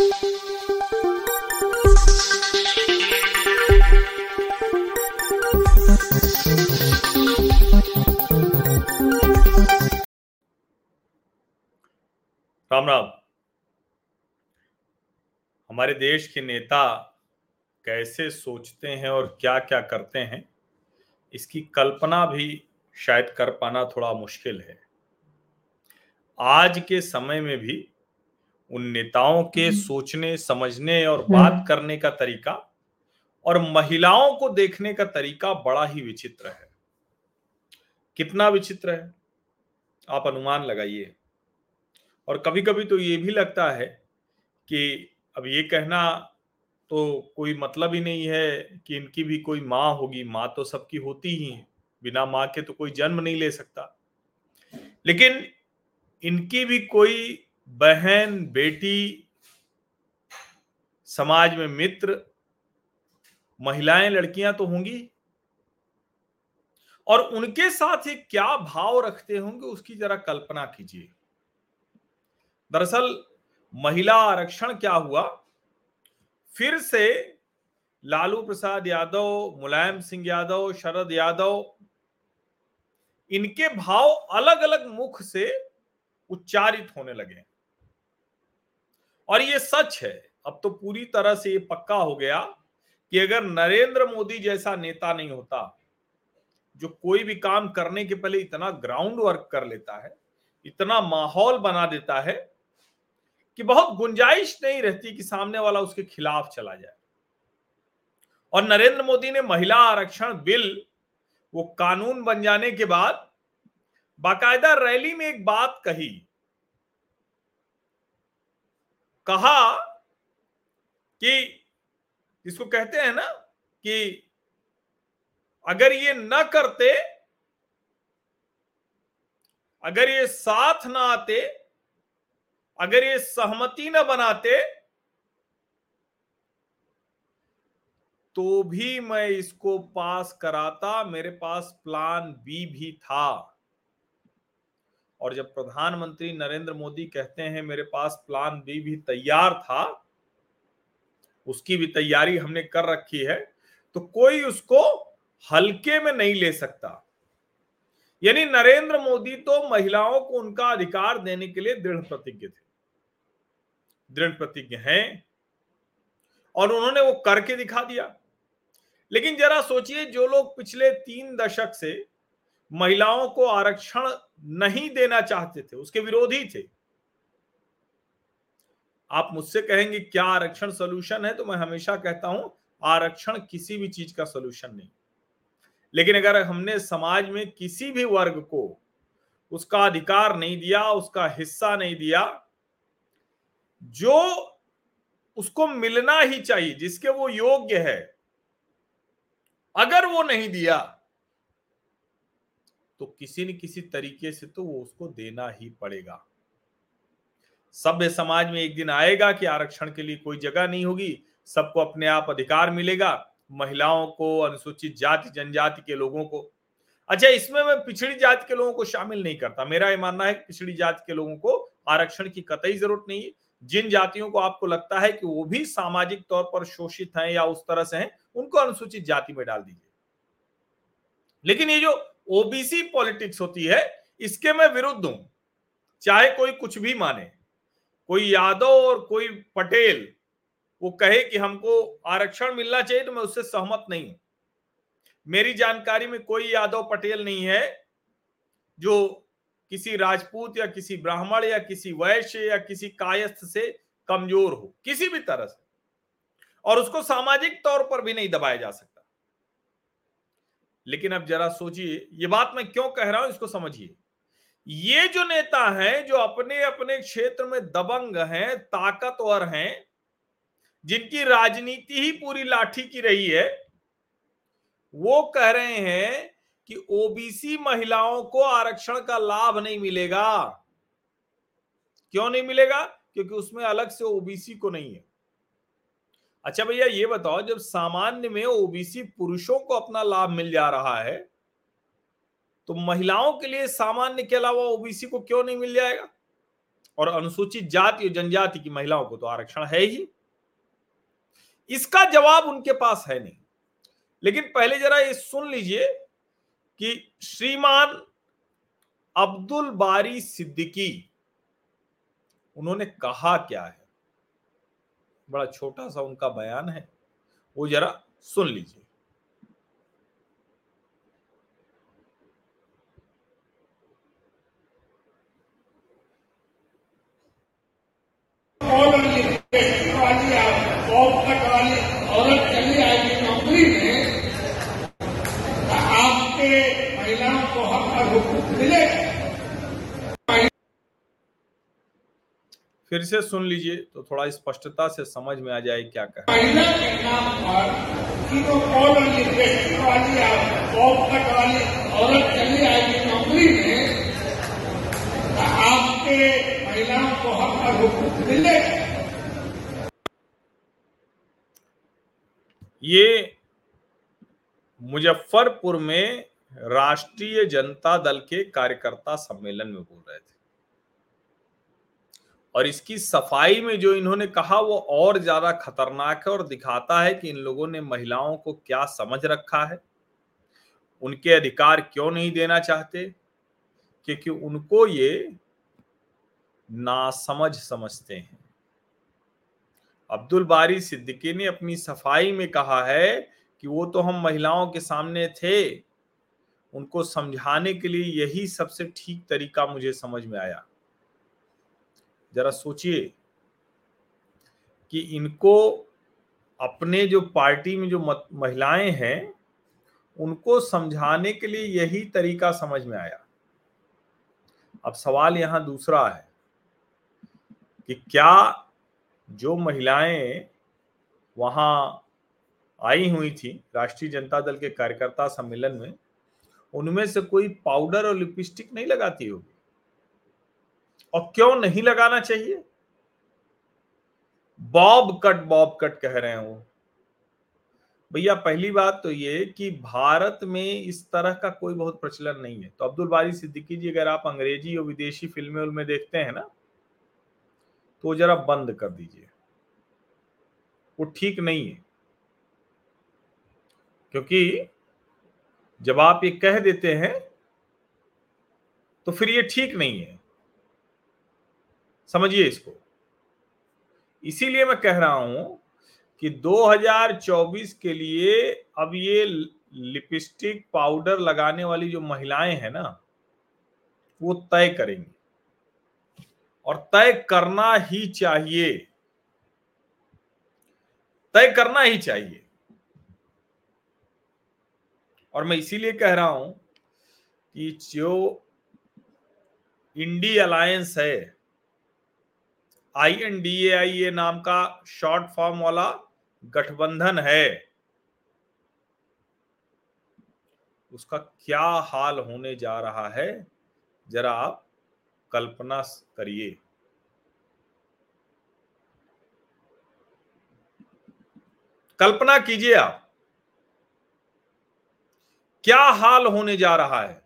राम राम। हमारे देश के नेता कैसे सोचते हैं और क्या क्या करते हैं, इसकी कल्पना भी शायद कर पाना थोड़ा मुश्किल है। आज के समय में भी उन नेताओं के हम्म। सोचने समझने और हम्म। बात करने का तरीका और महिलाओं को देखने का तरीका बड़ा ही विचित्र है। कितना विचित्र है? आप अनुमान लगाइए। और कभी कभी तो ये भी लगता है कि अब ये कहना तो कोई मतलब ही नहीं है कि इनकी भी कोई माँ होगी। माँ तो सबकी होती ही है। बिना माँ के तो कोई जन्म नहीं ले सकता। लेकिन इनकी भी कोई बहन, बेटी, समाज में मित्र, महिलाएँ, लड़कियाँ तो होंगी। और उनके साथ ये क्या भाव रखते होंगे, उसकी जरा कल्पना कीजिए। दरअसल, महिला आरक्षण क्या हुआ? फिर से लालू प्रसाद यादव, मुलायम सिंह यादव, शरद यादव, इनके भाव अलग अलग मुख से उच्चारित होने लगे। और ये सच है। अब तो पूरी तरह से ये पक्का हो गया कि अगर नरेंद्र मोदी जैसा नेता नहीं होता, जो कोई भी काम करने के पहले इतना ग्राउंड वर्क कर लेता है, इतना माहौल बना देता है कि बहुत गुंजाइश नहीं रहती कि सामने वाला उसके खिलाफ चला जाए। और नरेंद्र मोदी ने महिला आरक्षण बिल, वो कानून बन जाने के बाद बाकायदा रैली में एक बात कही कहा कि इसको कहते हैं ना कि अगर ये न करते, अगर ये साथ ना आते, अगर ये सहमति न बनाते तो भी मैं इसको पास कराता, मेरे पास प्लान बी भी था। और जब प्रधानमंत्री नरेंद्र मोदी कहते हैं, मेरे पास प्लान बी भी तैयार था, उसकी भी तैयारी हमने कर रखी है तो कोई उसको हल्के में नहीं ले सकता। यानी नरेंद्र मोदी तो महिलाओं को उनका अधिकार देने के लिए दृढ़ प्रतिज्ञ थे। दृढ़ प्रतिज्ञ हैं और उन्होंने वो करके दिखा दिया। लेकिन जरा सोचिए, जो लोग पिछले तीन दशक से महिलाओं को आरक्षण नहीं देना चाहते थे, उसके विरोधी थे। आप मुझसे कहेंगे, क्या आरक्षण सोल्यूशन है? तो मैं हमेशा कहता हूँ, आरक्षण किसी भी चीज़ का सोल्यूशन नहीं। लेकिन अगर हमने समाज में किसी भी वर्ग को उसका अधिकार नहीं दिया, उसका हिस्सा नहीं दिया, जो उसको मिलना ही चाहिए, जिसके वो योग्य है, अगर वो नहीं दिया तो किसी न किसी तरीके से तो वो उसको देना ही पड़ेगा। सभ्य समाज में एक दिन आएगा कि आरक्षण के लिए कोई जगह नहीं होगी, सबको अपने आप अधिकार मिलेगा, महिलाओं को, अनुसूचित जाति, जनजाति के लोगों को। अच्छा इसमें मैं पिछड़ी जाति के लोगों को शामिल नहीं करता। मेरा ये मानना है कि पिछड़ी जाति के लोगों को आरक्षण की कतई ज़रूरत नहीं है। जिन जातियों को आपको लगता है कि वो भी सामाजिक तौर पर शोषित हैं या उस तरह से हैं, उनको अनुसूचित जाति में डाल दीजिए। लेकिन ये जो ओबीसी पॉलिटिक्स होती है, इसके मैं विरुद्ध हूँ। चाहे कोई कुछ भी माने, कोई यादव और कोई पटेल, वो कहे कि हमको आरक्षण मिलना चाहिए तो मैं उससे सहमत नहीं हूँ। मेरी जानकारी में कोई यादव पटेल नहीं है, जो किसी राजपूत या किसी ब्राह्मण या किसी वैश्य या किसी कायस्थ से कमज़ोर हो, किसी भी तरह से। और उसको सामाजिक तौर पर भी नहीं दबाया जा सकता। लेकिन अब जरा सोचिए, ये बात मैं क्यों कह रहा हूँ, इसको समझिए। ये जो नेता हैं, जो अपने अपने क्षेत्र में दबंग हैं, ताकतवर हैं, जिनकी राजनीति ही पूरी लाठी की रही है, वो कह रहे हैं कि ओबीसी महिलाओं को आरक्षण का लाभ नहीं मिलेगा। क्यों नहीं मिलेगा? क्योंकि उसमें अलग से ओबीसी को नहीं है। अच्छा भैया, ये बताओ, जब सामान्य में ओबीसी पुरुषों को अपना लाभ मिल जा रहा है तो महिलाओं के लिए सामान्य के अलावा ओबीसी को क्यों नहीं मिल जाएगा? और अनुसूचित जाति और जनजाति की महिलाओं को तो आरक्षण है ही। इसका जवाब उनके पास है नहीं। लेकिन पहले जरा ये सुन लीजिए कि श्रीमान अब्दुल बारी सिद्दीकी, उन्होंने कहा क्या है? बड़ा छोटा सा उनका बयान है वो जरा सुन लीजिए वाली वाली औरत चली आएगी नौकरी में आपके महिलाओं को हक और हुकूक मिलेगा फिर से सुन लीजिए तो थोड़ा स्पष्टता से समझ में आ जाए क्या कह। मिले। ये मुजफ्फरपुर में राष्ट्रीय जनता दल के कार्यकर्ता सम्मेलन में बोल रहे थे। और इसकी सफ़ाई में जो इन्होंने कहा वो और ज़्यादा खतरनाक है और दिखाता है कि इन लोगों ने महिलाओं को क्या समझ रखा है। उनके अधिकार क्यों नहीं देना चाहते? क्योंकि उनको ये नासमझ समझते हैं। अब्दुल बारी सिद्दीकी ने अपनी सफ़ाई में कहा है कि वो तो हम महिलाओं के सामने थे। उनको समझाने के लिए यही सबसे ठीक तरीका मुझे समझ में आया। जरा सोचिए कि इनको अपने जो पार्टी में जो महिलाएँ हैं, उनको समझाने के लिए यही तरीका समझ में आया। अब सवाल यहाँ दूसरा है कि क्या जो महिलाएँ वहाँ आई हुई थी राष्ट्रीय जनता दल के कार्यकर्ता सम्मेलन में, उनमें से कोई पाउडर और लिपस्टिक नहीं लगाती होगी? और क्यों नहीं लगाना चाहिए? बॉब कट बॉब कट कह रहे हैं वो। भैया, पहली बात तो ये कि भारत में इस तरह का कोई बहुत प्रचलन नहीं है। तो अब्दुल बारी सिद्दीकी जी, अगर आप अंग्रेज़ी और विदेशी फ़िल्में उनमें देखते हैं ना तो जरा बंद कर दीजिए। वो ठीक नहीं है। क्योंकि जब आप ये कह देते हैं तो फिर ये ठीक नहीं है। समझिए इसको। इसीलिए मैं कह रहा हूँ कि 2024 के लिए अब ये लिपस्टिक पाउडर लगाने वाली जो महिलाएँ हैं ना, वो तय करेंगी। और तय करना ही चाहिए। तय करना ही चाहिए। और मैं इसीलिए कह रहा हूँ कि जो इंडी अलायंस है आई एन डी ए आई ए नाम का शॉर्ट फॉर्म वाला गठबंधन है। उसका क्या हाल होने जा रहा है, जरा आप कल्पना करिए। कल्पना कीजिए आप। क्या हाल होने जा रहा है?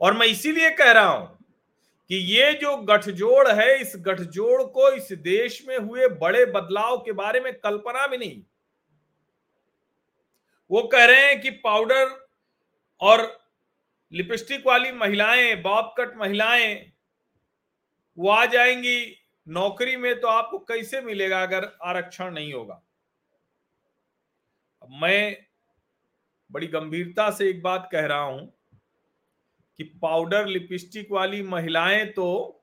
और मैं इसीलिए कह रहा हूँ कि ये जो गठजोड़ है, इस गठजोड़ को इस देश में हुए बड़े बदलाव के बारे में कल्पना भी नहीं। वो कह रहे हैं कि पाउडर और लिपस्टिक वाली महिलाएँ बॉब कट महिलाएँ, वो आ जाएँगी। नौकरी में तो आपको कैसे मिलेगा अगर आरक्षण नहीं होगा? मैं बड़ी गंभीरता से एक बात कह रहा हूँ कि पाउडर लिपस्टिक वाली महिलाएँ तो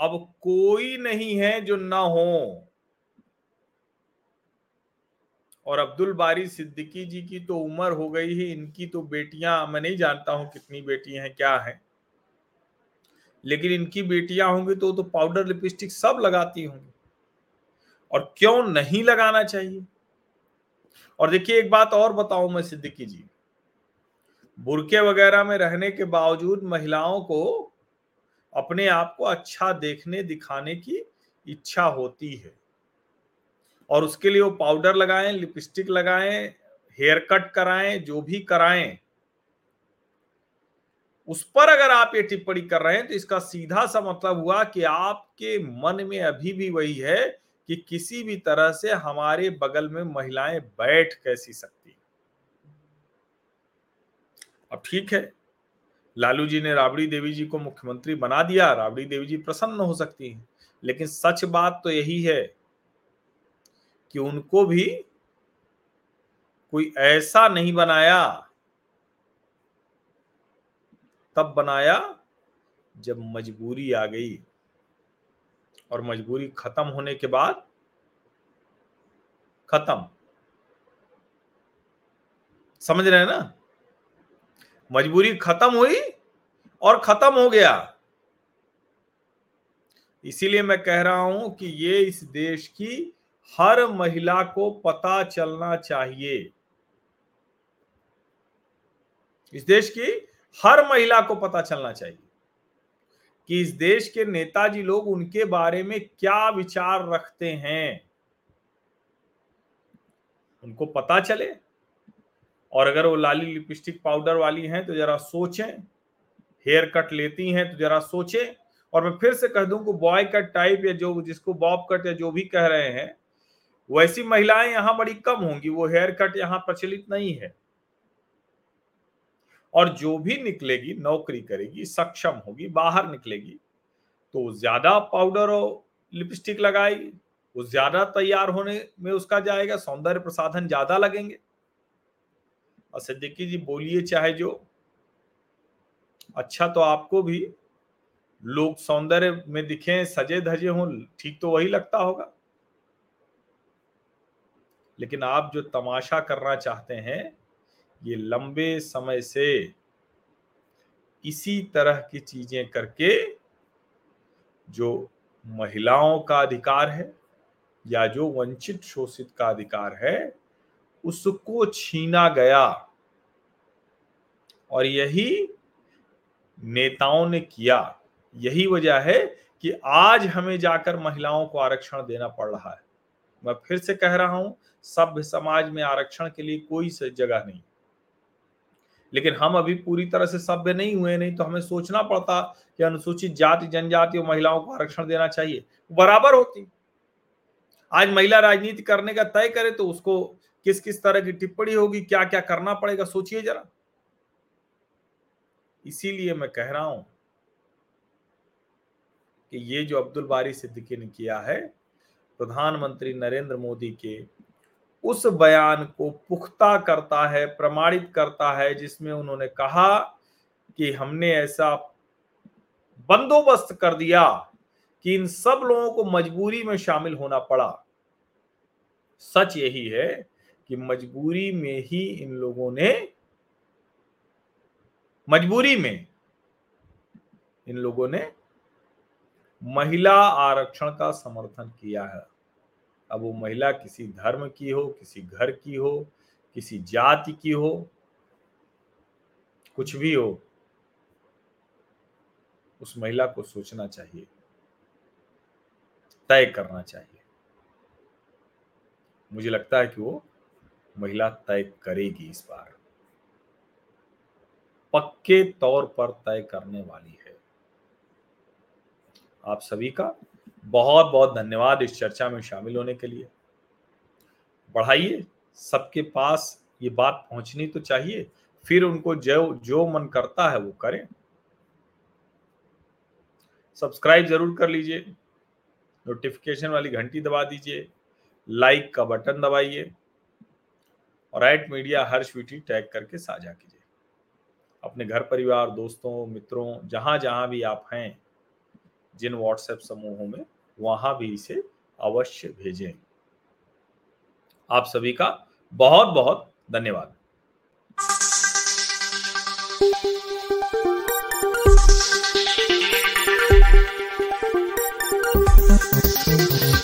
अब कोई नहीं है जो ना हो। और अब्दुल बारी सिद्दीकी जी की तो उम्र हो गई है, इनकी तो बेटियाँ, मैं नहीं जानता हूँ कितनी बेटियाँ हैं, क्या है। लेकिन इनकी बेटियाँ होंगी तो तो पाउडर लिपस्टिक सब लगाती होंगी। और क्यों नहीं लगाना चाहिए? और देखिए, एक बात और बताऊँ मैं सिद्दीकी जी। बुरके वगैरह में रहने के बावजूद महिलाओं को अपने आप को अच्छा देखने, दिखाने की इच्छा होती है। और उसके लिए वो पाउडर लगाएँ, लिपस्टिक लगाएँ, हेयर कट कराएँ, जो भी कराएँ। उस पर अगर आप ये टिप्पणी कर रहे हैं तो इसका सीधा सा मतलब हुआ कि आपके मन में अभी भी वही है कि किसी भी तरह से हमारे बगल में महिलाएँ बैठ कैसी सकती अब ठीक है। लालू जी ने राबड़ी देवी जी को मुख्यमंत्री बना दिया, राबड़ी देवी जी प्रसन्न हो सकती हैं। लेकिन सच बात तो यही है कि उनको भी कोई ऐसा नहीं बनाया। तब बनाया जब मजबूरी आ गई और मजबूरी खत्म होने के बाद खत्म। समझ रहे हैं ना? मजबूरी खत्म हुई और खत्म हो गया। इसीलिए मैं कह रहा हूँ कि ये इस देश की हर महिला को पता चलना चाहिए। इस देश की हर महिला को पता चलना चाहिए कि इस देश के नेताजी लोग उनके बारे में क्या विचार रखते हैं। उनको पता चले और अगर वो लाली लिपस्टिक पाउडर वाली हैं तो जरा सोचें। हेयर कट लेती हैं तो जरा सोचें। और मैं फिर से कह दूँ कि बॉय कट टाइप या जो जिसको बॉब कट या जो भी कह रहे हैं, वैसी महिलाएँ यहाँ बड़ी कम होंगी। वो हेयर कट यहाँ प्रचलित नहीं है। और जो भी निकलेगी, नौकरी करेगी, सक्षम होगी, बाहर निकलेगी तो ज़्यादा पाउडर और लिपस्टिक लगाएगी। वो ज़्यादा तैयार होने में उसका जाएगा, सौंदर्य प्रसाधन ज़्यादा लगेंगे। और सिद्दीकी जी, बोलिए चाहे जो। अच्छा तो आपको भी। लोग सौंदर्य में दिखे, सजे धजे हों, ठीक तो वही लगता होगा। लेकिन आप जो तमाशा करना चाहते हैं, ये लंबे समय से इसी तरह की चीज़ें करके, जो महिलाओं का अधिकार है, या जो वंचित शोषित का अधिकार है उसको छीना गया। और यही नेताओं ने किया। यही वजह है कि आज हमें जाकर महिलाओं को आरक्षण देना पड़ रहा है। मैं फिर से कह रहा हूँ, सभ्य समाज में आरक्षण के लिए कोई जगह नहीं। लेकिन हम अभी पूरी तरह से सभ्य नहीं हुए नहीं तो हमें सोचना पड़ता कि अनुसूचित जाति, जनजाति और महिलाओं को आरक्षण देना चाहिए। बराबर होती। आज महिला राजनीति करने का तय करे तो उसको किस किस तरह की टिप्पणी होगी क्या क्या करना पड़ेगा, सोचिए जरा। इसीलिए मैं कह रहा हूँ कि ये जो अब्दुल बारी सिद्दीकी ने किया है, प्रधानमंत्री नरेंद्र मोदी के, उस बयान को पुख्ता करता है, प्रमाणित करता है, जिसमें उन्होंने कहा कि हमने ऐसा बंदोबस्त कर दिया कि इन सब लोगों को मजबूरी में शामिल होना पड़ा। सच यही है कि मजबूरी में ही इन लोगों ने, मजबूरी में इन लोगों ने महिला आरक्षण का समर्थन किया है। अब वो महिला किसी धर्म की हो, किसी घर की हो, किसी जाति की हो, कुछ भी हो, उस महिला को सोचना चाहिए, तय करना चाहिए। मुझे लगता है कि वो महिला तय करेगी इस बार। पक्के तौर पर तय करने वाली है। आप सभी का बहुत बहुत धन्यवाद इस चर्चा में शामिल होने के लिए। बढ़ाइए, सबके पास ये बात पहुंचनी तो चाहिए, फिर उनको जो जो मन करता है वो करें। सब्सक्राइब ज़रूर कर लीजिए, नोटिफिकेशन वाली घंटी दबा दीजिए, लाइक का बटन दबाइए। और एट मीडिया हर स्वीटी टैग करके साझा कीजिए। अपने घर परिवार, दोस्तों, मित्रों, जहाँ जहाँ भी आप हैं, जिन व्हाट्सएप समूहों में, वहाँ भी इसे अवश्य भेजें। आप सभी का बहुत बहुत धन्यवाद।